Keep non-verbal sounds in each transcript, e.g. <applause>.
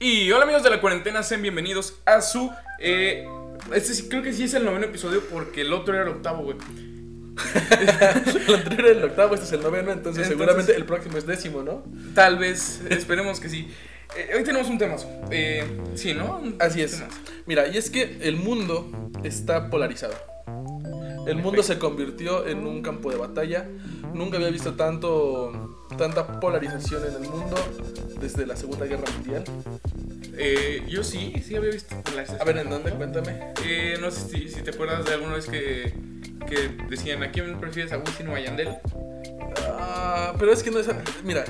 Y hola amigos de la cuarentena, sean bienvenidos a su... Eh, este sí, creo que sí es el noveno episodio porque el otro era el octavo, güey. <laughs> el anterior era el octavo, este es el noveno, entonces, Entonces- seguramente el próximo es décimo, ¿no? Tal vez, esperemos que sí. Eh, hoy tenemos un temazo. Eh, sí, ¿no? Así es. temazo. Mira, y es que el mundo está polarizado. El mundo se convirtió en un campo de batalla. Nunca había visto tanto tanta polarización en el mundo desde la Segunda Guerra Mundial. Eh, yo sí, sí había visto A ver, ¿en dónde? Cuéntame. Eh, no sé si, si te acuerdas de alguna vez que, que decían, ¿a quién prefieres, a Wisin o a Yandel? Ah, pero es que no es. Mira,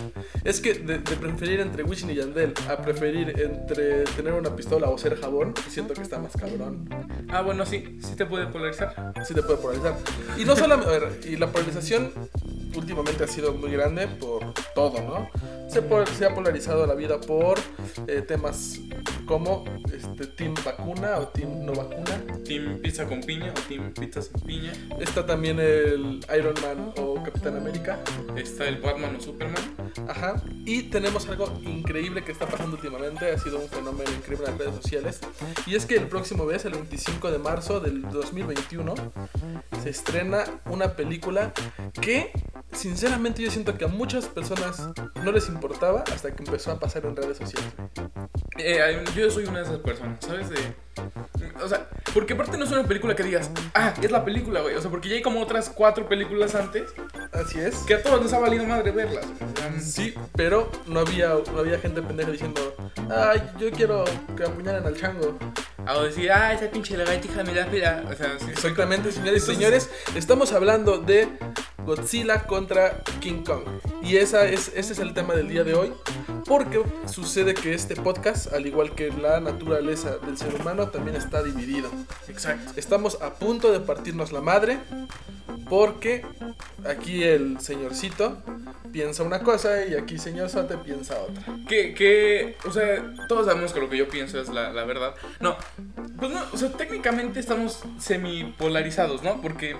es que de, de preferir entre Wisin y Yandel a preferir entre tener una pistola o ser jabón, siento que está más cabrón. Ah, bueno, sí, sí te puede polarizar. Así te puede polarizar. Y no solamente. A ver, y la polarización últimamente ha sido muy grande por todo, ¿no? Se ha polarizado la vida por eh, temas como este, Team Vacuna o Team No Vacuna. Team pizza con piña o team pizza sin piña. Está también el Iron Man o Capitán América. Está el Batman o Superman. Ajá. Y tenemos algo increíble que está pasando últimamente, ha sido un fenómeno increíble en redes sociales. Y es que el próximo mes, el 25 de marzo del 2021, se estrena una película que, sinceramente, yo siento que a muchas personas no les importaba hasta que empezó a pasar en redes sociales. Eh, yo soy una de esas personas, ¿sabes? De, o sea, porque aparte no es una película que digas, ah, es la película, güey. O sea, porque ya hay como otras cuatro películas antes Así es. que a todos les ha valido madre verlas. O Sí, pero no había, no había gente pendeja diciendo, ay, yo quiero que apuñalen al chango. A decir, ah, esa pinche lagartija me da pena. O sea, sí. Exactamente, señores y señores, estamos hablando de Godzilla contra King Kong. Y esa es, ese es el tema del día de hoy, porque sucede que este podcast, al igual que la naturaleza del ser humano, también está dividido. Exacto. Estamos a punto de partirnos la madre, porque aquí el señorcito piensa una cosa y aquí señor Sote piensa otra. Que, que, o sea, todos sabemos que lo que yo pienso es la, la verdad. No, pues no, o sea, técnicamente estamos semipolarizados, ¿no? Porque,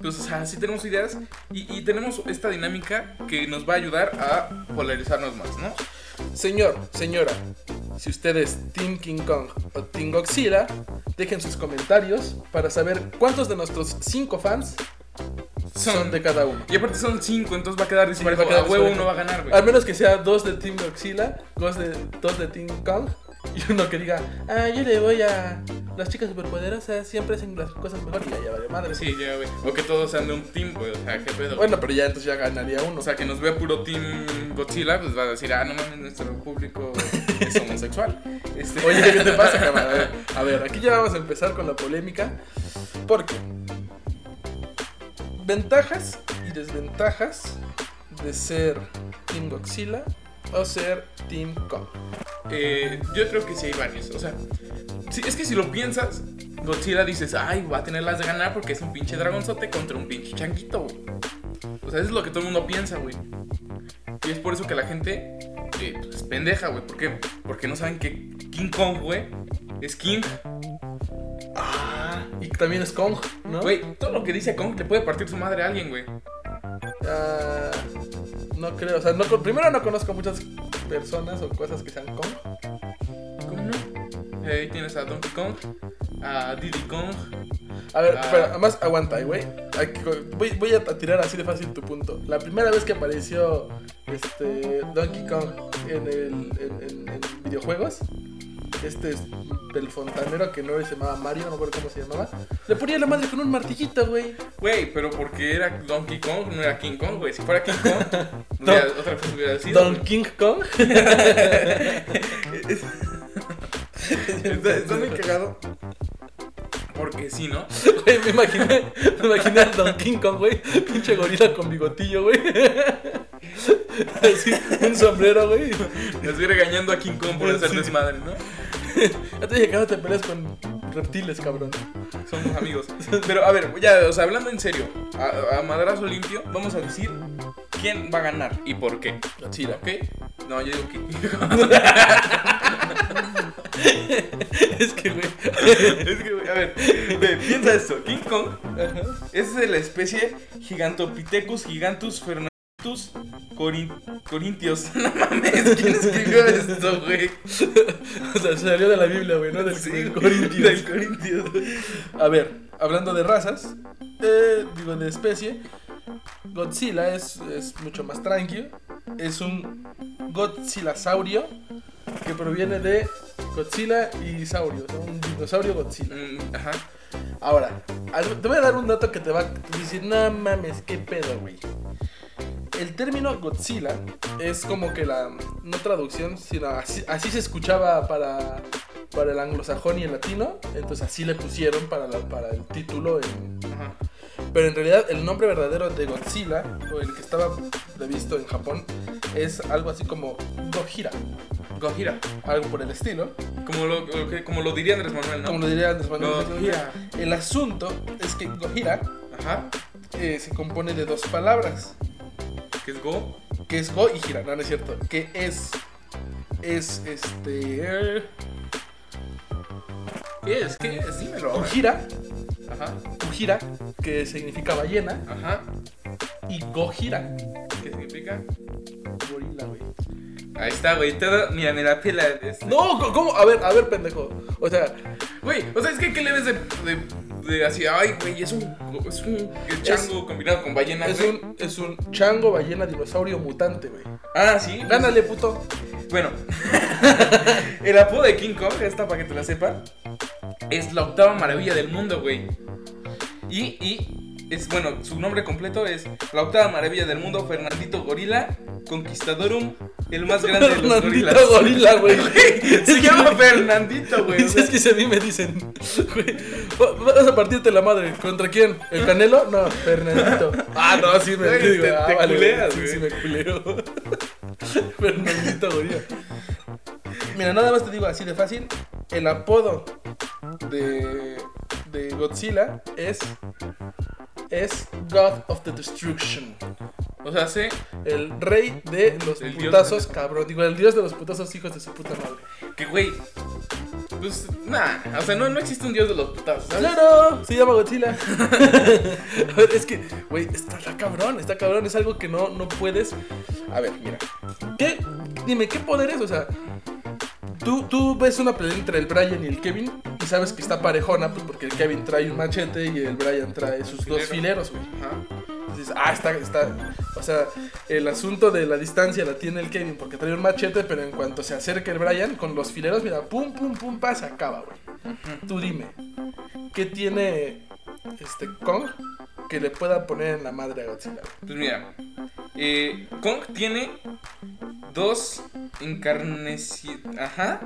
pues, o sea, sí tenemos ideas y, y tenemos esta dinámica que nos va a ayudar a polarizarnos más, ¿no? Señor, señora, si usted es Team King Kong o Team Godzilla, dejen sus comentarios para saber cuántos de nuestros 5 fans son, de cada uno. Y aparte son cinco, entonces va a quedar disparejo. va a quedar huevo uno va a ganar, güey. Al menos que sea dos de Team Godzilla, dos de, dos de Team Kong y uno que diga, ah, yo le voy a las chicas superpoderosas, siempre hacen las cosas mejor y ya, vale madre. Sí, ya, güey. O que todos sean de un team, güey. O sea, qué pedo. Bueno, pero ya entonces ya ganaría uno. O sea, que nos vea puro Team Godzilla, pues va a decir, ah, no mames, nuestro público es homosexual. <laughs> Este... Oye, ¿qué te pasa, cabrón? A ver, a ver, aquí ya vamos a empezar con la polémica. Porque ventajas y desventajas de ser Team Godzilla o ser Team Kong. Eh, yo creo que sí hay varios. O sea, sí, es que si lo piensas, Godzilla dices, ay, va a tener las de ganar porque es un pinche dragonzote contra un pinche changuito. güey". O sea, eso es lo que todo el mundo piensa, güey. Y es por eso que la gente eh, pues, es pendeja, güey. ¿Por qué? Porque no saben que King Kong, güey, es King. También es Kong, ¿no? Güey, todo lo que dice Kong le puede partir su madre a alguien, güey. Ah, no creo, o sea, no, primero no conozco muchas personas o cosas que sean Kong. ¿Cómo no? Ahí tienes a Donkey Kong, a Diddy Kong. A ver, Ah. pero además aguanta, güey. Voy, voy a tirar así de fácil tu punto. La primera vez que apareció este Donkey Kong en, el, en, en- en videojuegos, este es el fontanero que no se llamaba Mario, no me acuerdo cómo se llamaba, le ponía la madre con un martillito, güey. Güey, pero porque era Donkey Kong, no era King Kong, güey. Si fuera King Kong, <laughs> hubiera- otra cosa hubiera sido. Don. King Kong. <laughs> Está, está muy cagado. Porque sí, ¿no? Güey, me imaginé, me imaginé a Don King Kong, güey. Pinche gorila con bigotillo, güey. <laughs> Así, un sombrero, güey. Estoy regañando a King Kong por hacer Sí. desmadre, ¿no? Ya te dije que te peleas con reptiles, cabrón. Somos amigos. Pero a ver, ya, o sea, hablando en serio, a, a madrazo limpio, vamos a decir quién va a ganar y por qué. Godzilla. ¿Ok? No, yo digo King <laughs> Es que, güey. Es que, güey, a ver, ve, piensa esto. King Kong Ajá. es de la especie Gigantopithecus gigantus Corin- Corintios. <laughs> No mames, ¿quién escribió esto, güey? <laughs> o sea, salió de la Biblia, güey, ¿no? Del, Sí, del güey, Corintios. Del Corintios. A ver, hablando de razas, eh, digo de especie, Godzilla es, es mucho más tranquilo. Es un Godzillasaurio que proviene de Godzilla y saurio, o sea, un dinosaurio Godzilla. Mm, Ajá. Ahora, te voy a dar un dato que te va a decir, no mames, qué pedo, güey. El término Godzilla es como que la, no traducción, sino así, así se escuchaba para, para el anglosajón y el latino, entonces así le pusieron para, la- para el título en, Ajá. pero en realidad el nombre verdadero de Godzilla, o el que estaba previsto en Japón, es algo así como Gojira, Gojira. algo por el estilo. Como lo, lo que- como lo diría Andrés Manuel, ¿no? Como lo diría Andrés Manuel. Gojira. El asunto es que Gojira Ajá. eh, se compone de dos palabras, Que es Go. que es Go y Gira, no, no es cierto, que es, es este, ¿Qué es? ¿Qué es? Dímelo. Ujira, Ajá. Ujira, que significa ballena, Ajá. y Gojira, ¿Qué significa? gorila, güey. Ahí está, güey. Todo. Mira, mira, pila. este. No, ¿cómo? A ver, a ver, pendejo. O sea, Güey, o sea, es que ¿qué le ves de, de, de así? Ay, güey, es un, es un chango combinado con ballena, es güey. un, es un chango, ballena, dinosaurio mutante, güey. Ah, sí. Gánale, puto. Bueno, <laughs> el apodo de King Kong, esta para que te la sepa, es la octava maravilla del mundo, güey. Y, y, es, bueno, su nombre completo es la octava maravilla del mundo, Fernandito Gorila, Conquistadorum, el más grande de los gorilas. Fernandito gorila, güey. <laughs> Se llama Fernandito, güey. <laughs> sea, Es que si a mí me dicen, güey, vas a partirte la madre. ¿Contra quién? ¿El Canelo? No, Fernandito. <laughs> Ah, no, sí me Güey, te- ah, te vale, culeas, sí me culeo. Fernandito Gorila. Mira, nada más te digo así de fácil. El apodo de, de Godzilla es es God of the Destruction. O sea, sé El rey de los El putazos, de- cabrón. Digo, el dios de los putazos, hijos de su puta madre. que, güey, pues, nah, o sea, no, no existe un dios de los putazos, ¿sabes? ¡Claro! Se llama Godzilla. a <laughs> ver, es que, güey, está, está cabrón, está cabrón. Es algo que no, no puedes. A ver, mira. ¿Qué? Dime, ¿qué poder es? O sea, tú, tú ves una pelea entre el Brian y el Kevin y sabes que está parejona, pues porque el Kevin trae un machete y el Brian trae sus dos Filero. fileros, güey. Dices, ah, está, está. O sea, el asunto de la distancia la tiene el Kevin porque trae un machete, pero en cuanto se acerca el Brian con los fileros, mira, pum, pum, pum, pasa, acaba, güey. Tú dime, ¿qué tiene este Kong que le pueda poner en la madre a Godzilla? Pues mira, eh, Kong tiene dos encarnaciones. Ajá.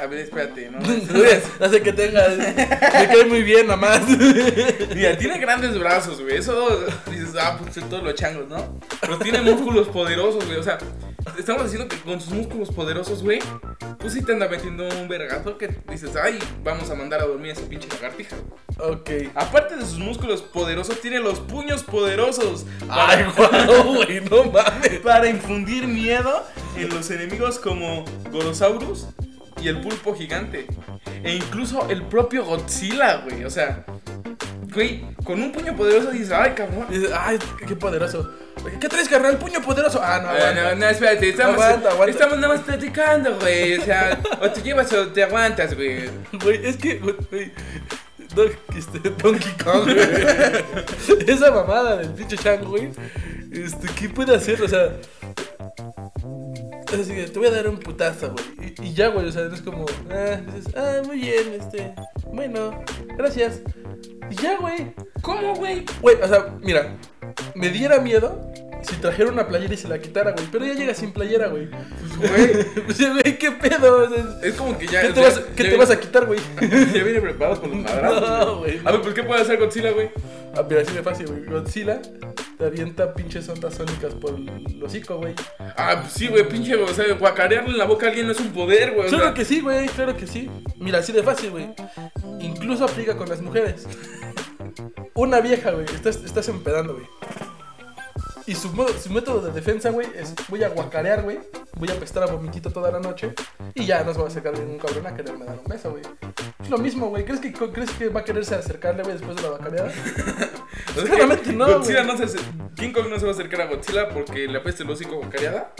A ver, espérate, ¿no? Hace <laughs> que tenga. Me cae muy bien, nada más. <laughs> Mira, tiene grandes brazos, güey. Eso dices, ah, pues son todos los changos, ¿no? Pero tiene músculos poderosos, güey. O sea, estamos diciendo que con sus músculos poderosos, güey, pues sí te anda metiendo un vergazo que dices, ay, vamos a mandar a dormir a esa pinche lagartija. Ok. Aparte de sus músculos poderosos, tiene los puños poderosos. Ay, <laughs> guau, güey, no mames. para infundir miedo en los enemigos como Gorosaurus y el pulpo gigante. E incluso el propio Godzilla, güey. O sea, güey, con un puño poderoso dices, ay, cabrón. Dices, Ay, qué poderoso. ¿Qué traes, carnal? Puño poderoso. Ah, no, Eh, aguanta. no, no, espérate, estamos, Aguanta, aguanta. estamos nada más platicando, güey. O sea, o te llevas o te aguantas, güey. Güey, es que, güey, Don- este, Donkey Kong, güey. <laughs> Esa mamada del pinche Shang, güey. Este, ¿qué puede hacer? O sea. Te voy a dar un putazo, güey. Y, y ya, güey, o sea, es como. Ah, dices, ah, muy bien, este. Bueno, gracias. Y ya, güey. ¿Cómo, güey? Güey, o sea, mira, me diera miedo si trajera una playera y se la quitara, güey. Pero ya llega sin playera, güey. Pues, güey, <laughs> ¿qué pedo? O sea, es como que ya. ¿Qué te ya- vas, qué ya te viene- vas a quitar, güey? <laughs> Ya viene preparado con los madrazos. No, güey. A ver, pues, ¿qué puede hacer Godzilla, güey? Ah, mira, así de fácil, güey. Godzilla te avienta pinches ondas sónicas por el hocico, güey. Ah, pues sí, güey, pinche, o sea, guacarearle en la boca a alguien no es un poder, güey. o Claro sea, que sí, güey, claro que sí. Mira, así de fácil, güey. Incluso aplica con las mujeres. Una vieja, güey, estás, estás empedando, güey. Y su, su método de defensa, güey, es voy a guacarear, güey. Voy a apestar a vomitito toda la noche y ya no se va a acercar ningún cabrón a quererme dar un beso, güey. Es lo mismo, güey. ¿Crees que, ¿Crees que va a quererse acercarle, güey, después de la sea, <laughs> Claramente no, Godzilla no se acer- King Kong no se va a acercar a Godzilla porque le apeste el hocico guacareada.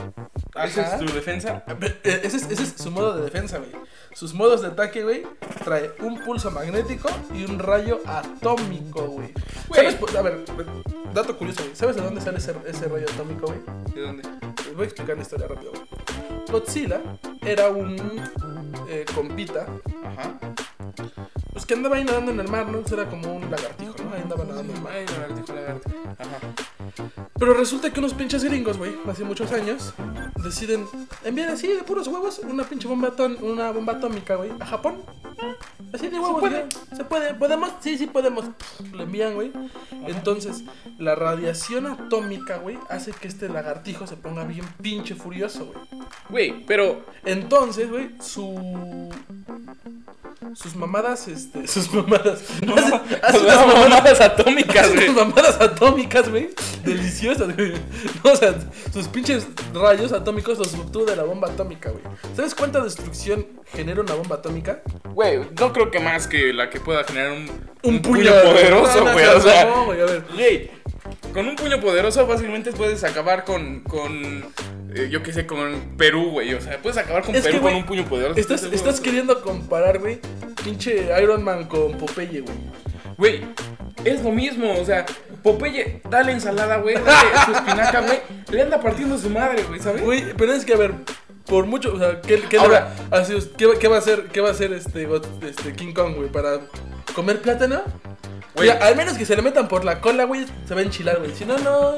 Esa es tu defensa. Eh, Ese es, ese es su modo de defensa, güey. Sus modos de ataque, güey, trae un pulso magnético y un rayo atómico, güey. ¿Sabes? A ver, dato curioso, güey. ¿Sabes de dónde sale ese, ese rayo atómico, güey? ¿De dónde? Les voy a explicar la historia rápido. Godzilla era un eh, compita, Ajá. pues que andaba ahí nadando en el mar, ¿no? Pues era como un lagartijo, ¿no? Ahí andaba nadando en el mar. Ay, lagartijo, lagartijo. Ajá. Pero resulta que unos pinches gringos, güey, hace muchos años, deciden enviar así de puros huevos una pinche bomba, atón- una bomba atómica, güey, a Japón. Así de huevos, puede? güey. Se puede. ¿Podemos? Sí, sí podemos. Le envían, güey. Entonces, la radiación atómica, güey, hace que este lagartijo se ponga bien pinche furioso, güey. Güey, pero. Entonces, güey, su... <laughs> Sus mamadas, este... <laughs> Sus mamadas. No, hace, hace no, unas mamadas, atómicas, <laughs> güey. unas mamadas atómicas, güey. Deliciosas, güey. No, o sea, sus pinches rayos atómicos los obtuvo de la bomba atómica, güey. ¿Sabes cuánta destrucción genera una bomba atómica? Güey, no creo que más que la que pueda generar un, Un puño puño, poderoso, güey. no, O sea, no, güey, a ver. güey, con un puño poderoso fácilmente puedes acabar con, con eh, yo qué sé, con Perú, güey. O sea, puedes acabar con Es que, Perú con un puño poderoso. Estás, estás queriendo comparar, güey, pinche Iron Man con Popeye, güey. Güey, es lo mismo, o sea, Popeye, dale ensalada, güey, dale <laughs> su espinaca, güey, le anda partiendo su madre, güey, ¿sabes? Güey, pero es que a ver, por mucho, o sea, ¿qué, qué, Ahora- va, así ¿qué, va- qué va a hacer, qué va a hacer este, este King Kong, güey, para comer plátano? Güey. Al menos que se le metan por la cola, güey, se va a enchilar, güey. Si no, no.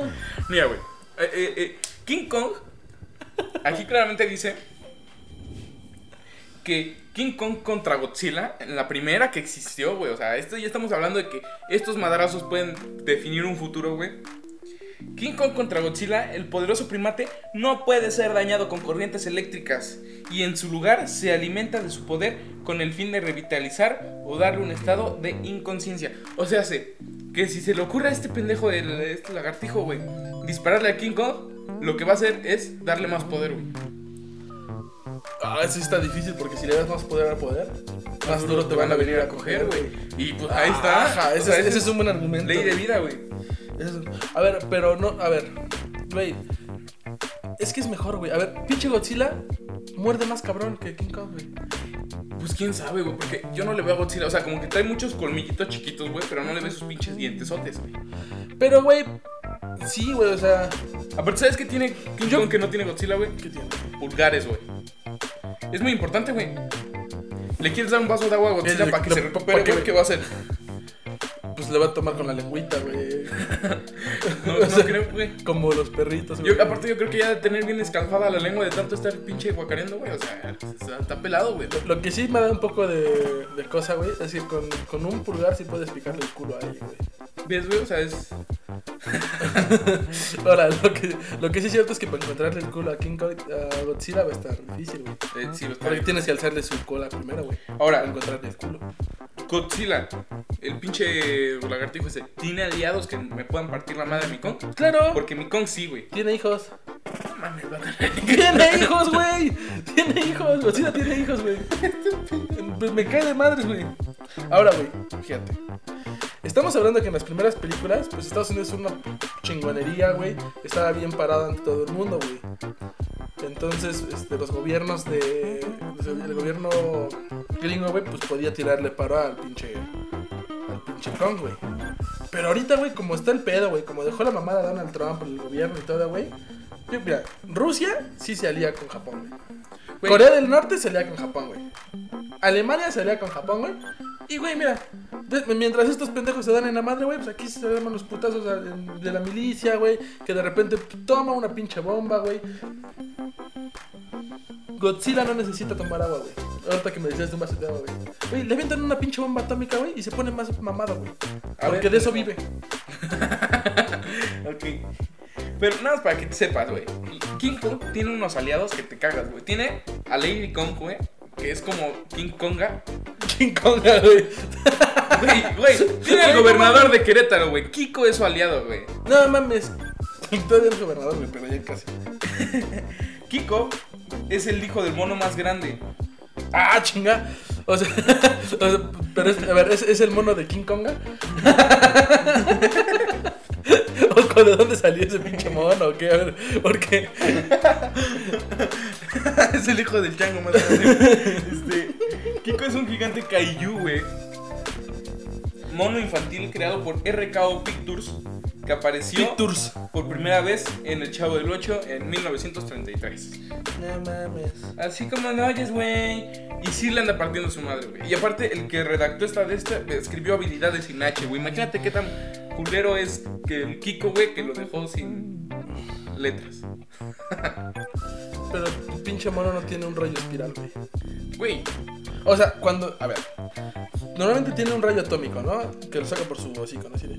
Mira, güey, eh, eh, eh, King Kong, aquí claramente dice que King Kong contra Godzilla, en la primera que existió, güey, o sea, esto ya estamos hablando de que estos madrazos pueden definir un futuro, güey. King Kong contra Godzilla, el poderoso primate no puede ser dañado con corrientes eléctricas y en su lugar se alimenta de su poder con el fin de revitalizar o darle un estado de inconsciencia. O sea, sé que si se le ocurre a este pendejo del este lagartijo, güey, dispararle a King Kong, lo que va a hacer es darle más poder, güey. Ah, eso está difícil porque si le das más poder al poder, más duro te van a venir a coger, güey. Y pues ahí está. Ajá, O ese, sea, es- ese es un buen argumento. ley de vida, güey. A ver, pero no, a ver, güey. Es que es mejor, güey. A ver, pinche Godzilla muerde más cabrón que King Kong, güey. Pues quién sabe, güey, porque yo no le veo a Godzilla. O sea, como que trae muchos colmillitos chiquitos, güey, pero no le veo sus pinches dientesotes, güey. Pero, güey, sí, güey, o sea, Aparte, ¿sabes qué tiene King Kong que no tiene Godzilla, güey? ¿qué tiene? Pulgares, güey. Es muy importante, güey. Le quieres dar un vaso de agua a Godzilla para que lo- se recupere, güey, ¿qué va a hacer? Pues le va a tomar con la lengüita, güey. <laughs> No, O no sea, creo, güey. Como los perritos, güey. Yo, aparte, yo creo que ya de tener bien escalfada la lengua de tanto estar pinche guacareando, güey. O sea, está, pelado, güey. Lo que sí me da un poco de, de cosa, güey, es decir, con, con un pulgar sí puedes picarle el culo a alguien, güey. ¿Ves, güey? O sea, es. <laughs> Ahora, lo que, lo que sí es cierto es que para encontrarle el culo a King a Godzilla va a estar difícil, güey. eh, sí, lo está Porque bien. tienes que alzarle su cola primero, güey. Ahora- Para encontrarle el culo. Godzilla, el pinche lagartijo ese, ¿tiene aliados que me puedan partir la madre a mi Kong? Claro, Porque mi Kong sí, güey. tiene hijos. No mames, va <laughs> Tiene hijos, güey. Tiene hijos. Godzilla tiene hijos, güey. Pues me cae de madres, güey. Ahora, güey, fíjate. Estamos hablando que en las primeras películas, pues Estados Unidos es una chingonería, güey. Estaba bien parado ante todo el mundo, güey. Entonces, este, los gobiernos de. El gobierno gringo, güey, pues podía tirarle paro al pinche. Kong, güey. Pero ahorita, güey, como está el pedo, güey, como dejó la mamada Donald Trump, el gobierno y todo, güey. yo, Mira, Rusia sí se alía con Japón, güey. Güey. Corea del Norte se alía con Japón, güey. Alemania se alía con Japón, güey. Y, güey, mira, de- mientras estos pendejos se dan en la madre, güey, pues aquí se dan los putazos a- de la milicia, güey. Que de repente toma una pinche bomba, güey. Godzilla no necesita tomar agua, güey. Ahorita que me decías de un vaso de agua, güey. Güey, le avientan una pinche bomba atómica, güey, y se pone más mamado, güey. Porque de eso vive. <laughs> Ok. Pero nada más para que te sepas, güey. King Kong tiene unos aliados que te cagas, güey. Tiene a Lady Kong, güey. Que es como King Konga. King Kong, güey. Güey, güey. <laughs> Tiene el gobernador de Querétaro, güey. Kiko es su aliado, güey. No mames. <laughs> Todavía es gobernador, güey, pero ya casi. Kiko es el hijo del mono más grande. Ah, chinga. O sea, <laughs> o sea, pero es, a ver, ¿es, el mono de King Konga? <laughs> ¿O de dónde salió ese pinche mono? ¿O qué? A ver, ¿por qué? <laughs> es el hijo del chango más grande. Este, Kiko es un gigante kaiju, güey. Mono infantil creado por RKO Pictures que apareció Pictures. por primera vez en El Chavo del 8 en 1933. No mames. Así como no oyes, güey. Y sí le anda partiendo su madre, güey. Y aparte, el que redactó esta de esta escribió habilidades sin H, güey. Imagínate qué tan culero es que el Kiko, güey, que lo dejó sin letras. Pero el pinche mono no tiene un rayo espiral, güey. Güey, O sea, cuando. A ver. Normalmente tiene un rayo atómico, ¿no? Que lo saca por su hocico, ¿no? Así de.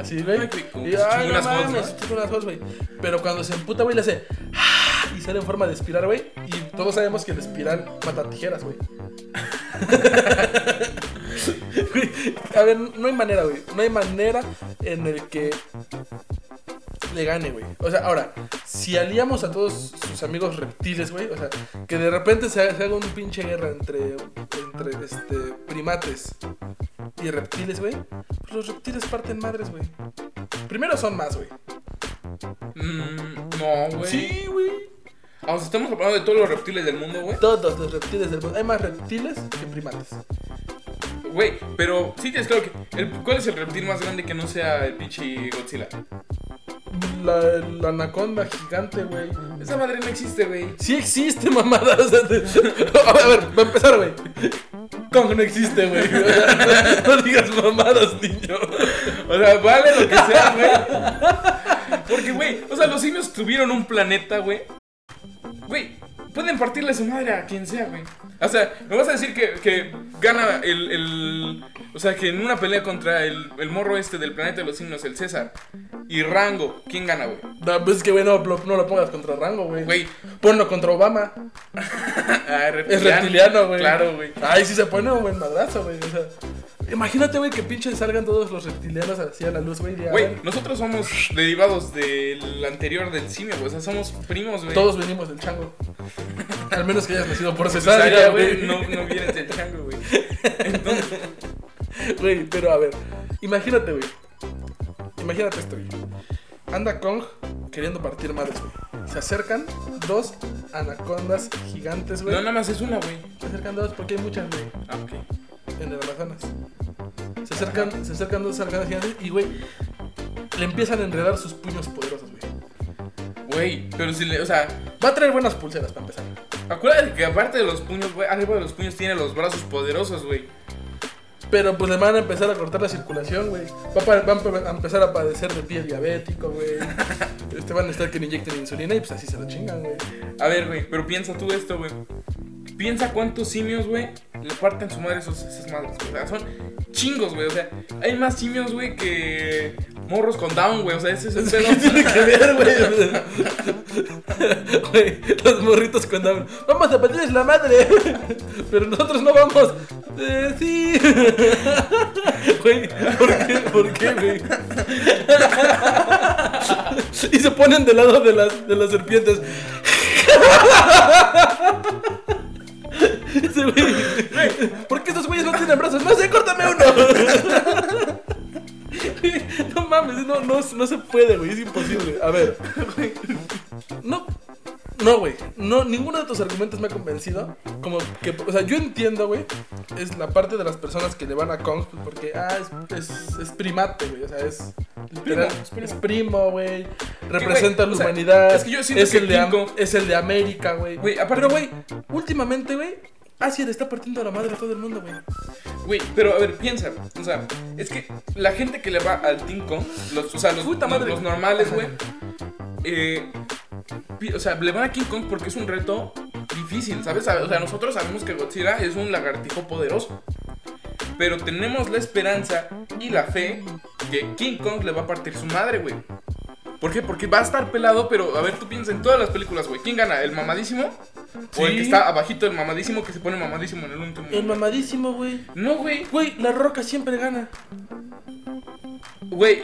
Así, güey. Y se ay, no mames, unas hots, güey. Pero cuando se emputa, güey, le hace. Y sale en forma de espiral, güey. Y todos sabemos que el espiral mata tijeras, <laughs> güey. A ver, no hay manera, güey. No hay manera en el que le gane, güey. O sea, ahora, si aliamos a todos sus amigos reptiles, güey, o sea, que de repente se, se haga un pinche guerra entre, entre este, primates y reptiles, güey, pues los reptiles parten madres, güey. Primero son más, güey. mm, no, güey. Sí, güey. Ah, estamos hablando de todos los reptiles del mundo, güey. Todos los reptiles del mundo. Hay más reptiles que primates. Güey, pero sí tienes claro que. el- ¿Cuál es el reptil más grande que no sea el pinche Godzilla? La, la anaconda gigante, güey. Esa madre no existe, güey. Sí existe, <laughs> mamada. o sea, te- a ver, a ver, va a empezar, güey. ¿Cómo no existe, güey? O <laughs> sea, No digas mamadas, niño. O sea, vale lo que sea, güey. Porque, güey, o sea, los simios tuvieron un planeta, güey. Güey, pueden partirle su madre a quien sea, güey. O sea, me vas a decir que, que gana el, el- O sea, que en una pelea contra el, el morro este del planeta de los simios, el César, y Rango, ¿quién gana, güey? No, pues es que, güey, no, lo- no lo pongas contra Rango, güey. Güey, Ponlo contra Obama. <laughs> ah, Es reptiliano, güey. Claro, güey. Ay, sí se pone un buen madrazo, güey. O sea, imagínate, güey, que pinche salgan todos los reptilianos así a la luz, güey. Güey, nosotros somos derivados del anterior del simio, güey. O sea, somos primos, güey. Todos venimos del chango. <laughs> Al menos que hayas nacido por Cesárea, cesárea, güey. güey. No, no vienes del chango, güey. <laughs> Entonces, Güey, pero a ver, imagínate, güey. Imagínate esto, güey. Anda Kong queriendo partir madres, güey. Se acercan dos anacondas gigantes, güey. no, nada más es una, güey. Se acercan dos porque hay muchas, güey, Ah, ok. en el Amazonas. Se acercan, se acercan dos anacondas gigantes y, güey, le empiezan a enredar sus puños poderosos, güey. Güey, pero si le. O sea, Va a traer buenas pulseras para empezar. acuérdate que aparte de los puños, güey, arriba de los puños tiene los brazos poderosos, güey. Pero pues le van a empezar a cortar la circulación, güey. Va, a pa- va a empe- a empezar a padecer de pie diabético, güey. <laughs> Este van a estar que le inyecten insulina y pues así se lo chingan, güey. A ver, güey, pero piensa tú esto, güey. Piensa cuántos simios, güey, le parten su madre esos, esas madres. güey. O sea, son chingos, güey. O sea, hay más simios, güey, que morros con down, güey. O sea, ese es el pedo. ¿Qué tiene que ver, güey? Güey, los morritos cuando hablan, vamos a partirles la madre, pero nosotros no vamos. Eh, <laughs> sí. Güey, ¿por qué? ¿Por qué, güey? <laughs> Y se ponen del lado de las, de las serpientes. <laughs> Ese güey, ¿por qué estos güeyes no tienen brazos? No sé, córtame uno. No mames, no, no, no se puede, güey, es imposible. A ver, no, no, güey, no, ninguno de tus argumentos me ha convencido. Como que, o sea, yo entiendo, güey, es la parte de las personas que le van a Kong pues, porque, ah, es, es, es primate, güey, o sea, es, literal, es primo. güey, representa güey, la o sea, humanidad, es que yo siento es, que el de, es el de América, güey. Güey, aparte- Pero, güey, últimamente, güey, Asia le está partiendo a la madre a todo el mundo, güey. Güey, pero a ver, piensa. O sea, es que la gente que le va al Team Kong, los, o sea, los, Puta madre. los normales, güey. eh, o sea, le van a King Kong porque es un reto difícil, ¿sabes? O sea, nosotros sabemos que Godzilla es un lagartijo poderoso. Pero tenemos la esperanza y la fe que King Kong le va a partir su madre, güey. ¿Por qué? Porque va a estar pelado, pero a ver, tú piensas en todas las películas, güey. ¿Quién gana? ¿El mamadísimo? ¿O el que está abajito del mamadísimo que se pone mamadísimo en el último? El mamadísimo, güey. No, güey. Güey, la roca siempre gana. Güey,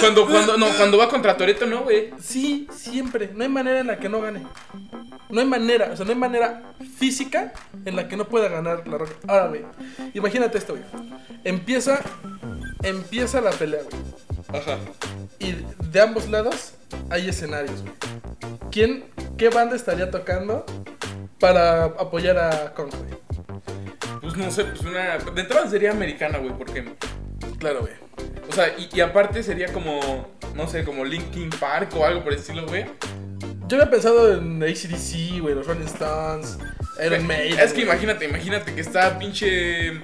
Cuando, cuando, no, cuando va contra Toreto, no, güey. Sí, siempre. No hay manera en la que no gane. No hay manera, o sea, no hay manera física en la que no pueda ganar la Roca. Ahora, güey, imagínate esto, güey. Empieza, empieza la pelea, güey. Ajá. Y de ambos lados hay escenarios, güey. ¿Quién, qué banda estaría tocando para apoyar a Kong, güey? Pues no sé, pues una. De entrada sería americana, güey, porque. Claro, güey. O sea, y, y aparte sería como. No sé, como Linkin Park o algo por el estilo, güey. Yo había pensado en ACDC, güey, los Rolling Stones, Iron Maiden. Es que güey. imagínate, imagínate que está pinche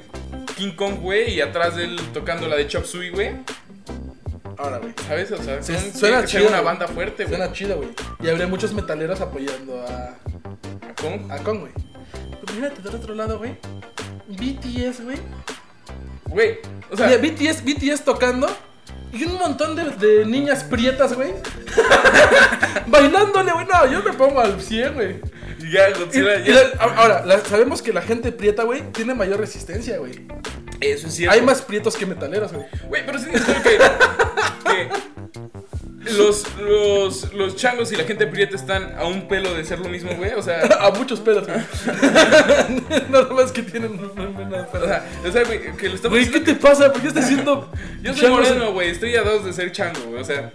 King Kong, güey, y atrás de él tocando la de Chop Suey, güey. Ahora, güey. ¿Sabes? O sea, suena que chido, una güey. banda fuerte, güey. Suena chido, güey. Y habría muchos metaleros apoyando a, A Kong. a Kong, güey. Pero imagínate del otro lado, güey. BTS, güey. Güey, o sea, BTS, BTS tocando. Y un montón de, de niñas prietas, güey. <laughs> Bailándole, güey. No, yo me pongo al 100, güey. ya Y- Godzilla, y ya- la- ahora, la- sabemos que la gente prieta, güey, tiene mayor resistencia, güey. Eso es cierto. Hay más prietos que metaleros, güey. Güey, pero sí es que, que los, los, los changos y la gente prieta están a un pelo de ser lo mismo, güey. O sea, <laughs> A muchos pelos, güey. <laughs> Nada más que tienen menos o sea, o sea, güey, que le estamos Güey, ¿qué te pasa? ¿Por qué estás haciendo.? <laughs> Yo soy moreno, güey, estoy a dos de ser chango, güey. O sea,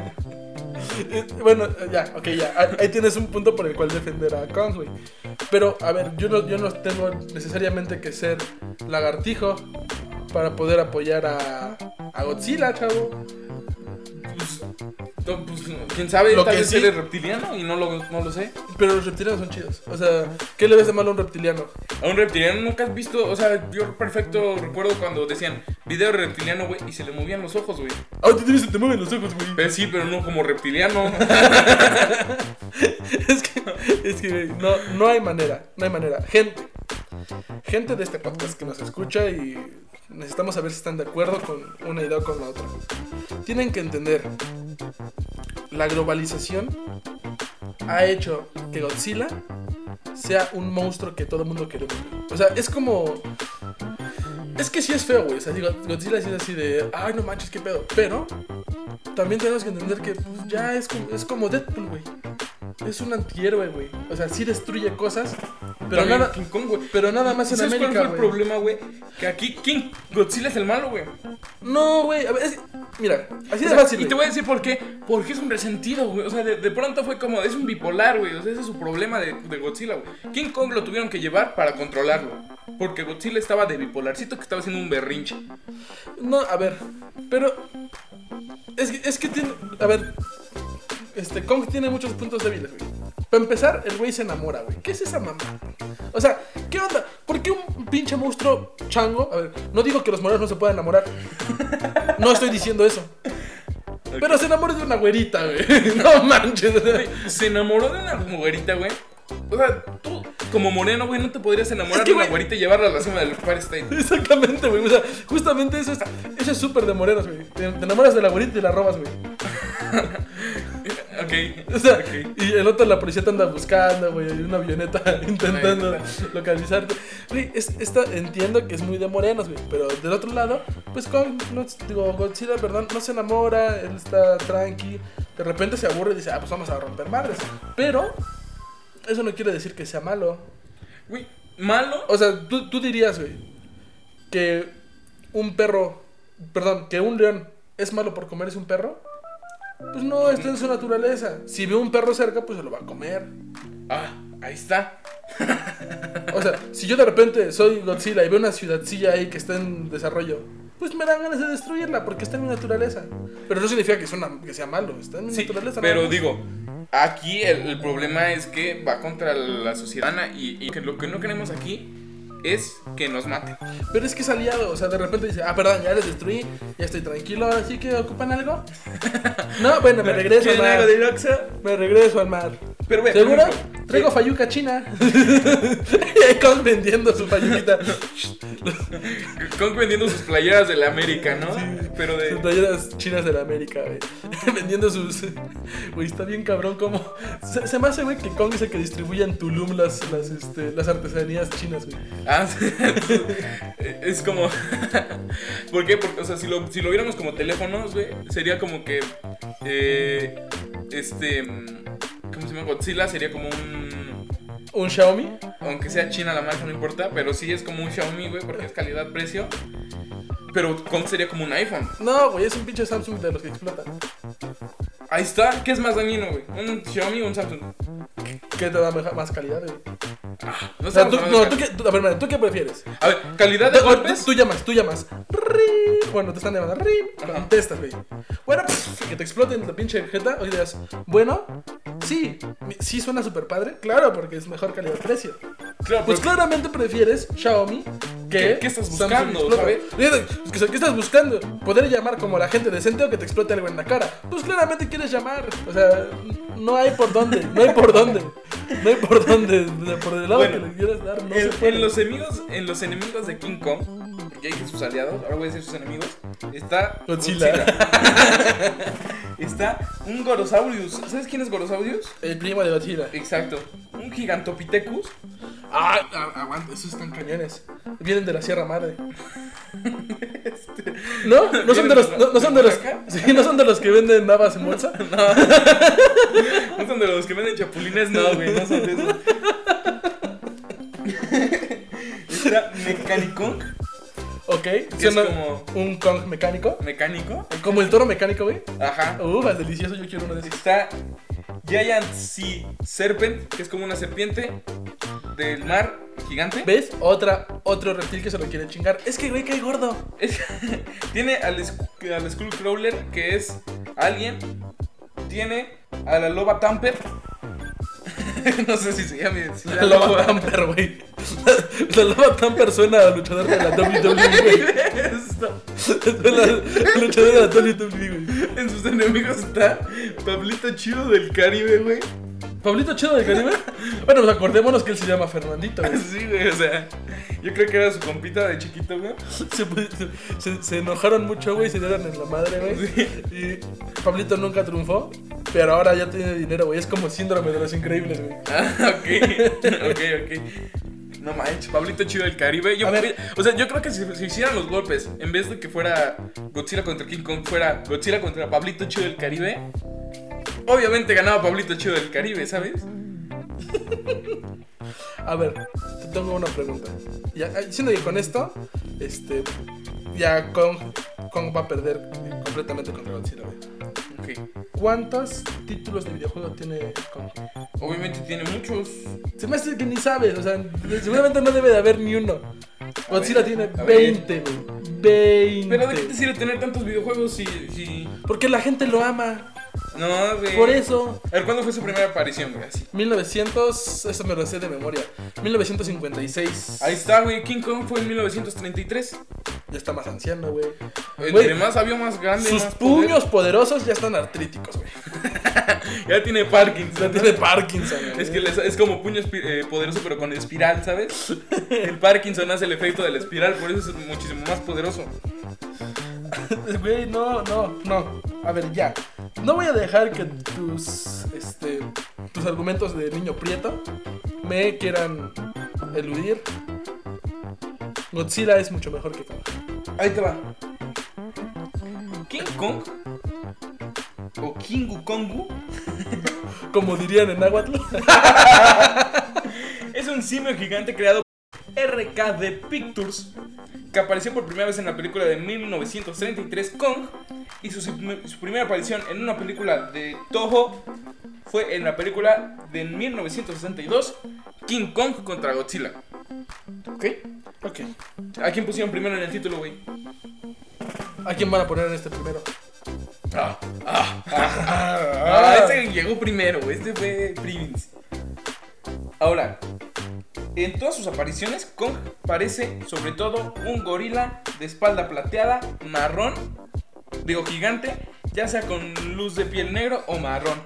Eh, Bueno, ya, ok, ya. Ahí- Ahí tienes un punto por el cual defender a Kong, güey. Pero, a ver, yo no, yo no tengo necesariamente que ser lagartijo para poder apoyar a, a Godzilla, chavo. Pues, pues, quién sabe, Lo tal que vez sí- eres reptiliano y no lo, no lo sé. Pero los reptilianos son chidos. O sea, ¿qué le ves de malo a un reptiliano? A un reptiliano nunca has visto, o sea, yo perfecto recuerdo cuando decían video reptiliano, güey, y se le movían los ojos, güey. Ah, te tienes te mueven los ojos, güey. Pero sí, pero no como reptiliano. <laughs> <laughs> Es que, es que güey, no, no hay manera, no hay manera. Gente, gente de este podcast que nos escucha y necesitamos saber si están de acuerdo con una idea o con la otra. Tienen que entender, la globalización ha hecho que Godzilla sea un monstruo que todo el mundo quiere ver. O sea, es como... Es que sí es feo, güey. O sea, Godzilla sí es así de, ay, no manches, qué pedo. Pero también tenemos que entender que pues, ya es como, es como Deadpool, güey. Es un antihéroe, güey. O sea, sí destruye cosas, pero También nada, King Kong, güey. pero nada más en ¿Sabes América, cuál fue el güey. problema, güey? Que aquí King Godzilla es el malo, güey. No, güey. a ver, es- Mira, así O de sea, fácil. y te güey. voy a decir por qué. Porque es un resentido, güey. O sea, de, de pronto fue como, es un bipolar, güey. O sea, ese es su problema de, de Godzilla, güey. King Kong lo tuvieron que llevar para controlarlo. Porque Godzilla estaba de bipolarcito que estaba haciendo un berrinche. No, a ver. Pero. Es que, es que tiene. A ver. Este, Kong tiene muchos puntos débiles, güey. Para empezar, el güey se enamora, güey. ¿Qué es esa mamá? O sea, ¿qué onda? ¿Por qué un pinche monstruo chango? A ver, no digo que los morenos no se puedan enamorar. No estoy diciendo eso. Pero se enamora de una güerita, güey. <laughs> No manches. Güey, se enamoró de una güerita, güey. O sea, tú, como moreno, güey, no te podrías enamorar Es que, de una güey- güerita y llevarla a la cima del Empire State. Exactamente, güey. O sea, justamente eso es, eso es súper de morenos, güey. Te, te enamoras de la güerita y la robas, güey. <laughs> Ok. O sea, ok. y el otro la policía te anda buscando, güey, y una avioneta intentando localizarte. Güey, es, esta, entiendo que es muy de morenos, güey, pero del otro lado, pues con, no, digo, Godzilla, perdón, no se enamora, él está tranqui, de repente se aburre y dice, ah, pues vamos a romper madres. Pero, eso no quiere decir que sea malo. Güey, malo. O sea, tú, tú dirías, güey, que un perro, perdón, que un león es malo por comerse un perro. Pues no, está en su naturaleza. Si ve un perro cerca, pues se lo va a comer. Ah, ahí está. <laughs> O sea, si yo de repente soy Godzilla y veo una ciudadcilla ahí que está en desarrollo, pues me dan ganas de destruirla porque está en mi naturaleza. Pero no significa que, sea una- que sea malo, está en mi Sí, naturaleza. pero digo, aquí el, el problema es que va contra la sociedad y, y que lo que no queremos aquí es que nos maten. Pero es que es aliado, o sea, de repente dice, ah, perdón, ya les destruí, ya estoy tranquilo, ahora sí que ocupan algo. <laughs> no, bueno, me regreso al ¿Quieren mar. algo? Me regreso al mar. Pero, ¿Seguro? Traigo fayuca china. <laughs> Kong vendiendo su fayuquita. <laughs> Kong vendiendo sus playeras de la América, ¿no? Pero Sus de. playeras chinas de la América, güey. vendiendo sus. Güey, está bien cabrón como. Se, se me hace, güey, que Kong es el que distribuye en Tulum las, las, este, las artesanías chinas, güey. Ah, <laughs> es como. <laughs> ¿Por qué? Porque, o sea, si lo, si lo viéramos como teléfonos, güey, sería como que. eh, este. ¿Cómo se llama? Godzilla sería como un. Un Xiaomi. Aunque sea China la marca, no importa, pero sí es como un Xiaomi, güey, porque es calidad-precio. Pero Kong sería como un iPhone. No, güey, es un pinche Samsung de los que explotan. Ahí está. ¿Qué es más dañino, güey? ¿Un Xiaomi o un Samsung? ¿Qué te da más calidad, güey? No O sea, tú, no, tú, qué, tú- a ver, mira, ¿tú qué prefieres? A ver, calidad de Tú, golpes. tú- llamas, tú llamas. Ring. Bueno, te están llamando. Ajá. Contestas, güey. Bueno, pff, que te exploten la pinche jeta. O digas, bueno, sí. Sí suena súper padre. Claro, porque es mejor calidad-precio. Claro, Pues claramente prefieres Xiaomi que. ¿Qué- qué estás buscando, sabes? Oye, pues, ¿Qué estás buscando? ¿Poder llamar como la gente decente o que te explote algo en la cara? Pues claramente quieres llamar. O sea, no hay por dónde. No hay por dónde. No hay por dónde. de- Por el lado Bueno, que le quieras dar, no En, se puede. en los enemigos, en los enemigos de King Kong, hay que sus aliados, ahora voy a decir sus enemigos, está Godzilla. <laughs> está un Gorosaurus. ¿Sabes quién es Gorosaurus? El primo de Godzilla. Exacto. Un Gigantopithecus. Ah, a- aguanta, esos están cañones. Vienen de la Sierra Madre. <laughs> ¿No? <laughs> ¿No son de los, no, no son de los, sí, no son de los que venden navas en bolsa? <laughs> No son de los que venden chapulines, no, güey, no son de esos. está Mechanicong, Ok. Suena como un Kong mecánico. mecánico. Como el toro mecánico, güey. Ajá. Uh, es delicioso, yo quiero uno de esos. Está Giant Sea Serpent, que es como una serpiente del mar gigante. ¿Ves? Otra, otro reptil que se lo quiere chingar. Es que, güey, cae gordo. Es- <laughs> tiene al, al Skullcrawler, que es alguien. Tiene a la loba Tamper. <laughs> no sé si se llama. si La loba Tamper, güey. La, la loba Tamper suena a luchador de la WWE, güey. <laughs> Esto. Suena a luchador de la WWE, güey. En sus enemigos está Pablito Chido del Caribe, güey. Pablito Chido del Caribe. Bueno, pues acordémonos que él se llama Fernandito, güey. Sí, güey, o sea. Yo creo que era su compita de chiquito, güey. Se, se- se enojaron mucho, güey, se dieron en la madre, güey. Y Pablito nunca triunfó, pero ahora ya tiene dinero, güey. Es como síndrome de los increíbles, güey. Ah, ok. <laughs> Ok, ok. No manches, Pablito Chido del Caribe. Yo, o sea, yo creo que si se hicieran los golpes, en vez de que fuera Godzilla contra King Kong, fuera Godzilla contra Pablito Chido del Caribe, obviamente ganaba Pablito Chido del Caribe, ¿sabes? A ver, te tengo una pregunta. Ya, siendo que con esto, este, ya Kong, Kong va a perder completamente contra Godzilla, güey. Ok. ¿Cuántos títulos de videojuego tiene Kong? Obviamente tiene muchos. Se me hace que ni sabes, o sea, seguramente no debe de haber ni uno. Godzilla ver, tiene a ver. 20, güey. 20. Pero ¿de qué te sirve tener tantos videojuegos si. si... Porque la gente lo ama. No, güey. Por eso. A ver, ¿cuándo fue su primera aparición, güey? Así. 1900, eso me lo sé de memoria. 1956. Ahí está, güey. King Kong fue en 1933. Ya está más anciano, güey. Entre más sabio, más grande. Sus más poder. puños poderosos ya están artríticos, güey. <laughs> Ya tiene Parkinson. Ya tiene Parkinson, güey. Es que les- es como puño eh, poderoso, pero con espiral, ¿sabes? <laughs> El Parkinson hace el efecto de la espiral, por eso es muchísimo más poderoso. <laughs> Güey, no, no, no. A ver, ya. No voy a dejar que tus, este, tus argumentos de niño prieto me quieran eludir. Godzilla es mucho mejor que Kong. Ahí te va. King Kong o Kingu Kongu <laughs> Como dirían en Nahuatl. <laughs> es un simio gigante creado por RKD Pictures que apareció por primera vez en la película de 1933 Kong y su, su primera aparición en una película de Toho fue en la película de 1962 King Kong contra Godzilla. ¿Ok? Ok. ¿A quién pusieron primero en el título, güey? ¿A quién van a poner en este primero? Ah, ah, ah, <laughs> este llegó primero, este fue Prince. Ahora, en todas sus apariciones, Kong parece sobre todo un gorila de espalda plateada, marrón, digo gigante, ya sea con luz de piel negro o marrón.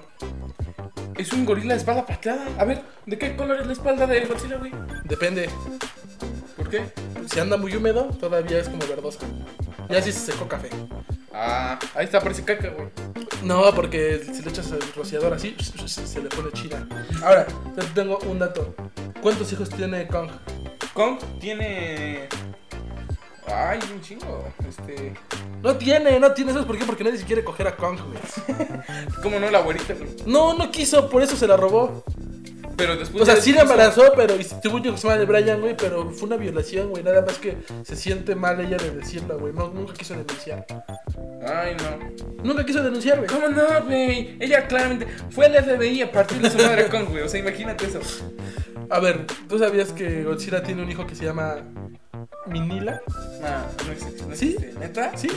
Es un gorila de espalda plateada. A ver, ¿de qué color es la espalda de Godzilla, güey? Depende. ¿Por qué? Si anda muy húmedo, todavía es como verdosa. Ya si se secó café. Ah, ahí está, parece caca, güey. No, porque si le echas el rociador así, se le pone chida. Ahora, te tengo un dato. ¿Cuántos hijos tiene Kong? Kong tiene. Ay, un chingo. Este. No tiene, no tiene. ¿Sabes por qué? Porque nadie se quiere coger a Kong, güey. <laughs> ¿Cómo no, la abuelita? No, no quiso, por eso se la robó. Pero después. O sea, sí la embarazó, pero y tuvo un hijo que se llama de Brian, güey, pero fue una violación, güey. Nada más que se siente mal ella de decirla, güey. No, nunca quiso denunciar. Ay, no. Nunca quiso denunciar, güey. ¿Cómo no, güey? Ella claramente fue al FBI a partir de su madre Kong, güey. O sea, imagínate eso. A ver, ¿tú sabías que Godzilla tiene un hijo que se llama Minila? No, no existe. No ¿Sí? ¿Neta? ¿Sí?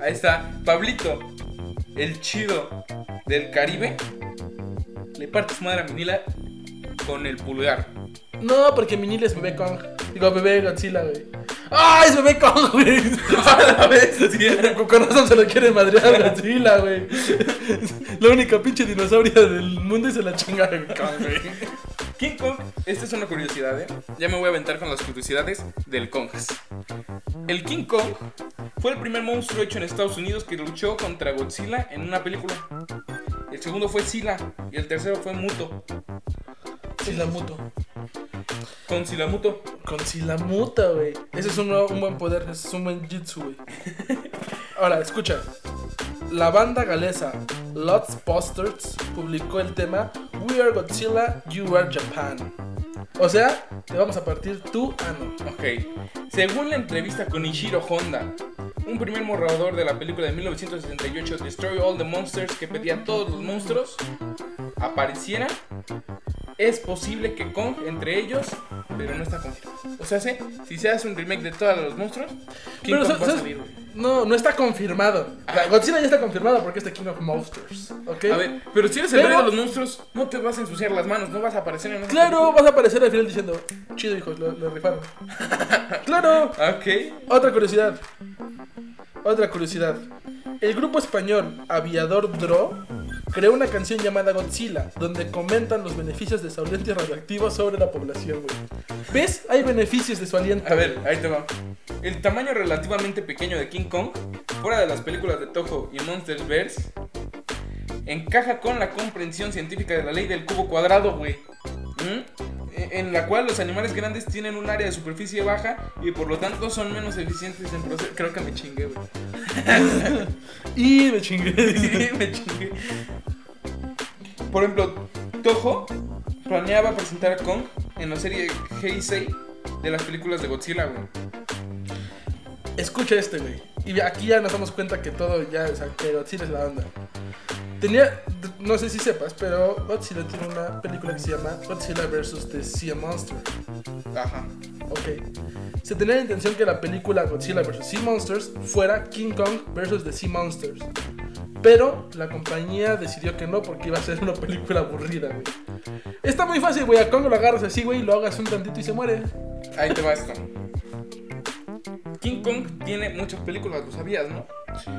Ahí está. Pablito, el chido del Caribe, le parte su madre a Minila con el pulgar. No, porque Minila es bebé Kong. Digo, bebé Godzilla, güey. ¡Ah, es bebé Kong, <laughs> güey! A la vez, sí. Con razón se lo quiere madrear a Godzilla, güey. <laughs> La única pinche dinosauria del mundo y se la chinga de Kong, güey. King Kong, esta es una curiosidad, ¿eh? Ya me voy a aventar con las curiosidades del Kongas. El King Kong fue el primer monstruo hecho en Estados Unidos que luchó contra Godzilla en una película. El segundo fue Sila y el tercero fue Muto. Silamuto. Con Silamuto. Con Silamuta, güey. Ese es un, un buen poder, ese es un buen jitsu, güey. <laughs> Ahora, escucha. La banda galesa Lots Posters publicó el tema We are Godzilla, You are Japan. O sea, te vamos a partir tú ano. Ok. Según la entrevista con Ishiro Honda, un primer borrador de la película de 1978 Destroy All the Monsters que pedía a todos los monstruos aparecieran, es posible que Kong entre ellos, pero no está confirmado. O sea, ¿sí? si se hace un remake de todos los monstruos, King Pero, Kong va a salir, güey. No, no está confirmado. La Godzilla ya está confirmado porque es The King of Monsters. ¿Ok? A ver, pero si eres el Pero- rey de los monstruos, no te vas a ensuciar las manos, no vas a aparecer en Claro, película. vas a aparecer al final diciendo, chido hijos, lo, lo rifaron. <laughs> claro. Ok. Otra curiosidad. Otra curiosidad. El grupo español Aviador Dro creó una canción llamada Godzilla, donde comentan los beneficios de su aliento radioactivo sobre la población, güey. ¿Ves? Hay beneficios de su aliento. A ver, ahí te va. El tamaño relativamente pequeño de King Kong, fuera de las películas de Toho y Monsters encaja con la comprensión científica de la ley del cubo cuadrado, güey. ¿Mm? En la cual los animales grandes tienen un área de superficie baja y por lo tanto son menos eficientes en proceso. Creo que me chingué, güey. <laughs> Y me chingué. <laughs> Sí, me chingué. Por ejemplo, Toho planeaba presentar a Kong en la serie Heisei de las películas de Godzilla, güey. Escucha este, güey. Y aquí ya nos damos cuenta que todo ya, o sea, que Godzilla es la onda. Tenía, no sé si sepas, pero Godzilla tiene una película que se llama Godzilla vs. The Sea Monster. Ajá. Ok. Se tenía la intención que la película Godzilla vs. Sea Monsters fuera King Kong vs. The Sea Monsters. Pero la compañía decidió que no porque iba a ser una película aburrida, güey. Está muy fácil, güey. A Kong lo agarras así, güey, lo hagas un tantito y se muere. Ahí te va esto. Kong tiene muchas películas, lo sabías, ¿no?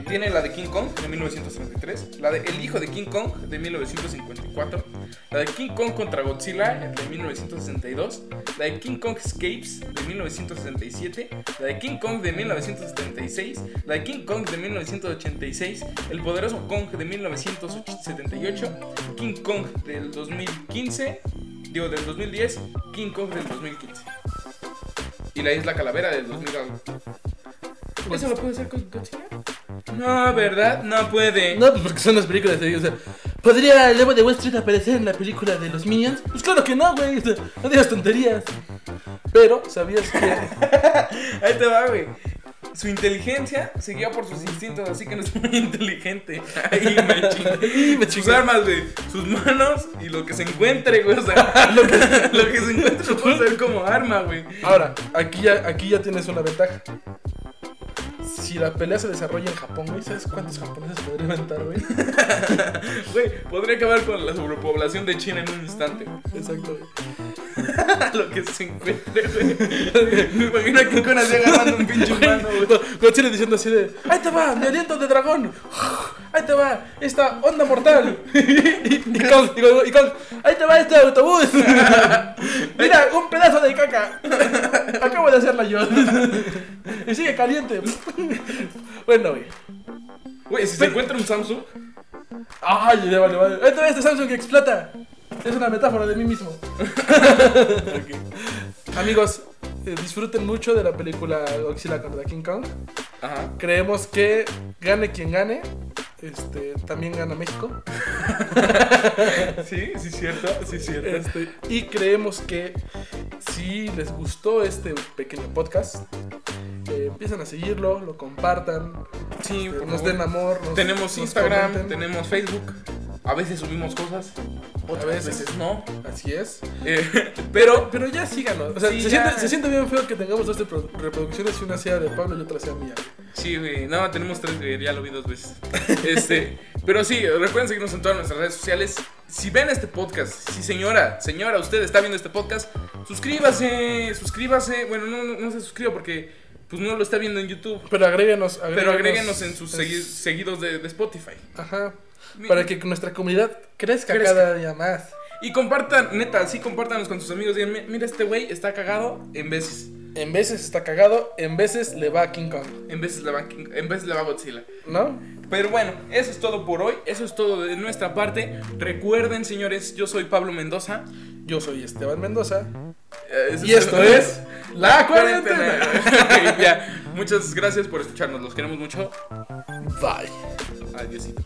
Tiene la de King Kong de 1933, la de El hijo de King Kong de 1954, la de King Kong contra Godzilla de 1962, la de King Kong Escapes de 1967, la de King Kong de 1976, la de King Kong de 1986, El poderoso Kong de 1978, King Kong del 2015, digo del 2010, King Kong del 2015. Y la isla Calavera del 2000. ¿Eso lo puede hacer con Godzilla? No, ¿verdad? No puede. No, pues porque son las películas de O sea, ¿podría el Levo de Wall Street aparecer en la película de los Minions? Pues claro que no, güey. No digas tonterías. Pero, ¿sabías que <laughs> Ahí te va, güey. Su inteligencia se guía por sus instintos, así que no es muy inteligente. <laughs> Ahí me chingué. me Sus armas, güey. Sus manos y lo que se encuentre, güey. O sea, <laughs> lo que, lo que se encuentre lo puede usar como arma, güey. Ahora, aquí ya, aquí ya tienes una ventaja. Si la pelea se desarrolla en Japón, güey, ¿sabes cuántos japoneses podría inventar, güey? <laughs> Güey, podría acabar con la sobrepoblación de China en un instante. Exacto, güey. <laughs> lo que se encuentre, güey. Me imagino a King Kong así agarrando un pinche humano, güey. Godzilla diciendo, así de, ahí te va, mi aliento de dragón, <sighs> ahí te va, esta onda mortal, <laughs> Kong, y Kong, y Kong, ahí te va este autobús, <laughs> mira, un pedazo de caca, acabo de hacerla yo, y sigue caliente. bueno, güey. Güey, si se encuentra un Samsung, Ay, ya vale, vale. Ahí te va este Samsung que explota. Es una metáfora de mí mismo. Amigos, eh, disfruten mucho de la película Godzilla contra King Kong. ajá. Creemos que gane quien gane. Este, también gana México. Sí, sí, cierto, sí, cierto. Este, y creemos que si les gustó este pequeño podcast, eh, empiezan a seguirlo, lo compartan, Sí, este, nos favor. den amor. nos- Tenemos nos Instagram, comenten. tenemos Facebook. A veces subimos cosas, otras veces. no. Así es. Eh, <laughs> Pero, pero ya síganos. O sea, Sí, se, ya. Siente, se siente bien feo que tengamos dos repro- reproducciones y una sea de Pablo y otra sea mía. Sí, güey. No, tenemos tres, güey. Ya lo vi dos veces. <laughs> Este, pero sí, recuerden seguirnos en todas nuestras redes sociales. Si ven este podcast, si señora, señora, usted está viendo este podcast, suscríbase, suscríbase. Bueno, no, no, no se suscriba porque pues no lo está viendo en YouTube. Pero agréguenos, Pero agréguenos en sus seguidos de, de Spotify. Ajá. Para que nuestra comunidad crezca, Crezca. cada día más. Y compartan, neta, sí, compártanos con sus amigos. Digan, "Mi- mira, este güey está cagado en veces. En veces está cagado, en veces le va a King Kong. En veces le va, King- en veces le va Godzilla. ¿No? Pero bueno, eso es todo por hoy. Eso es todo de nuestra parte. Recuerden, señores, yo soy Pablo Mendoza. Yo soy Esteban Mendoza. Eh, Y esto <laughs> es La Cuarentena. <laughs> Ok, ya. Muchas gracias por escucharnos. Los queremos mucho. Bye. Adiósito.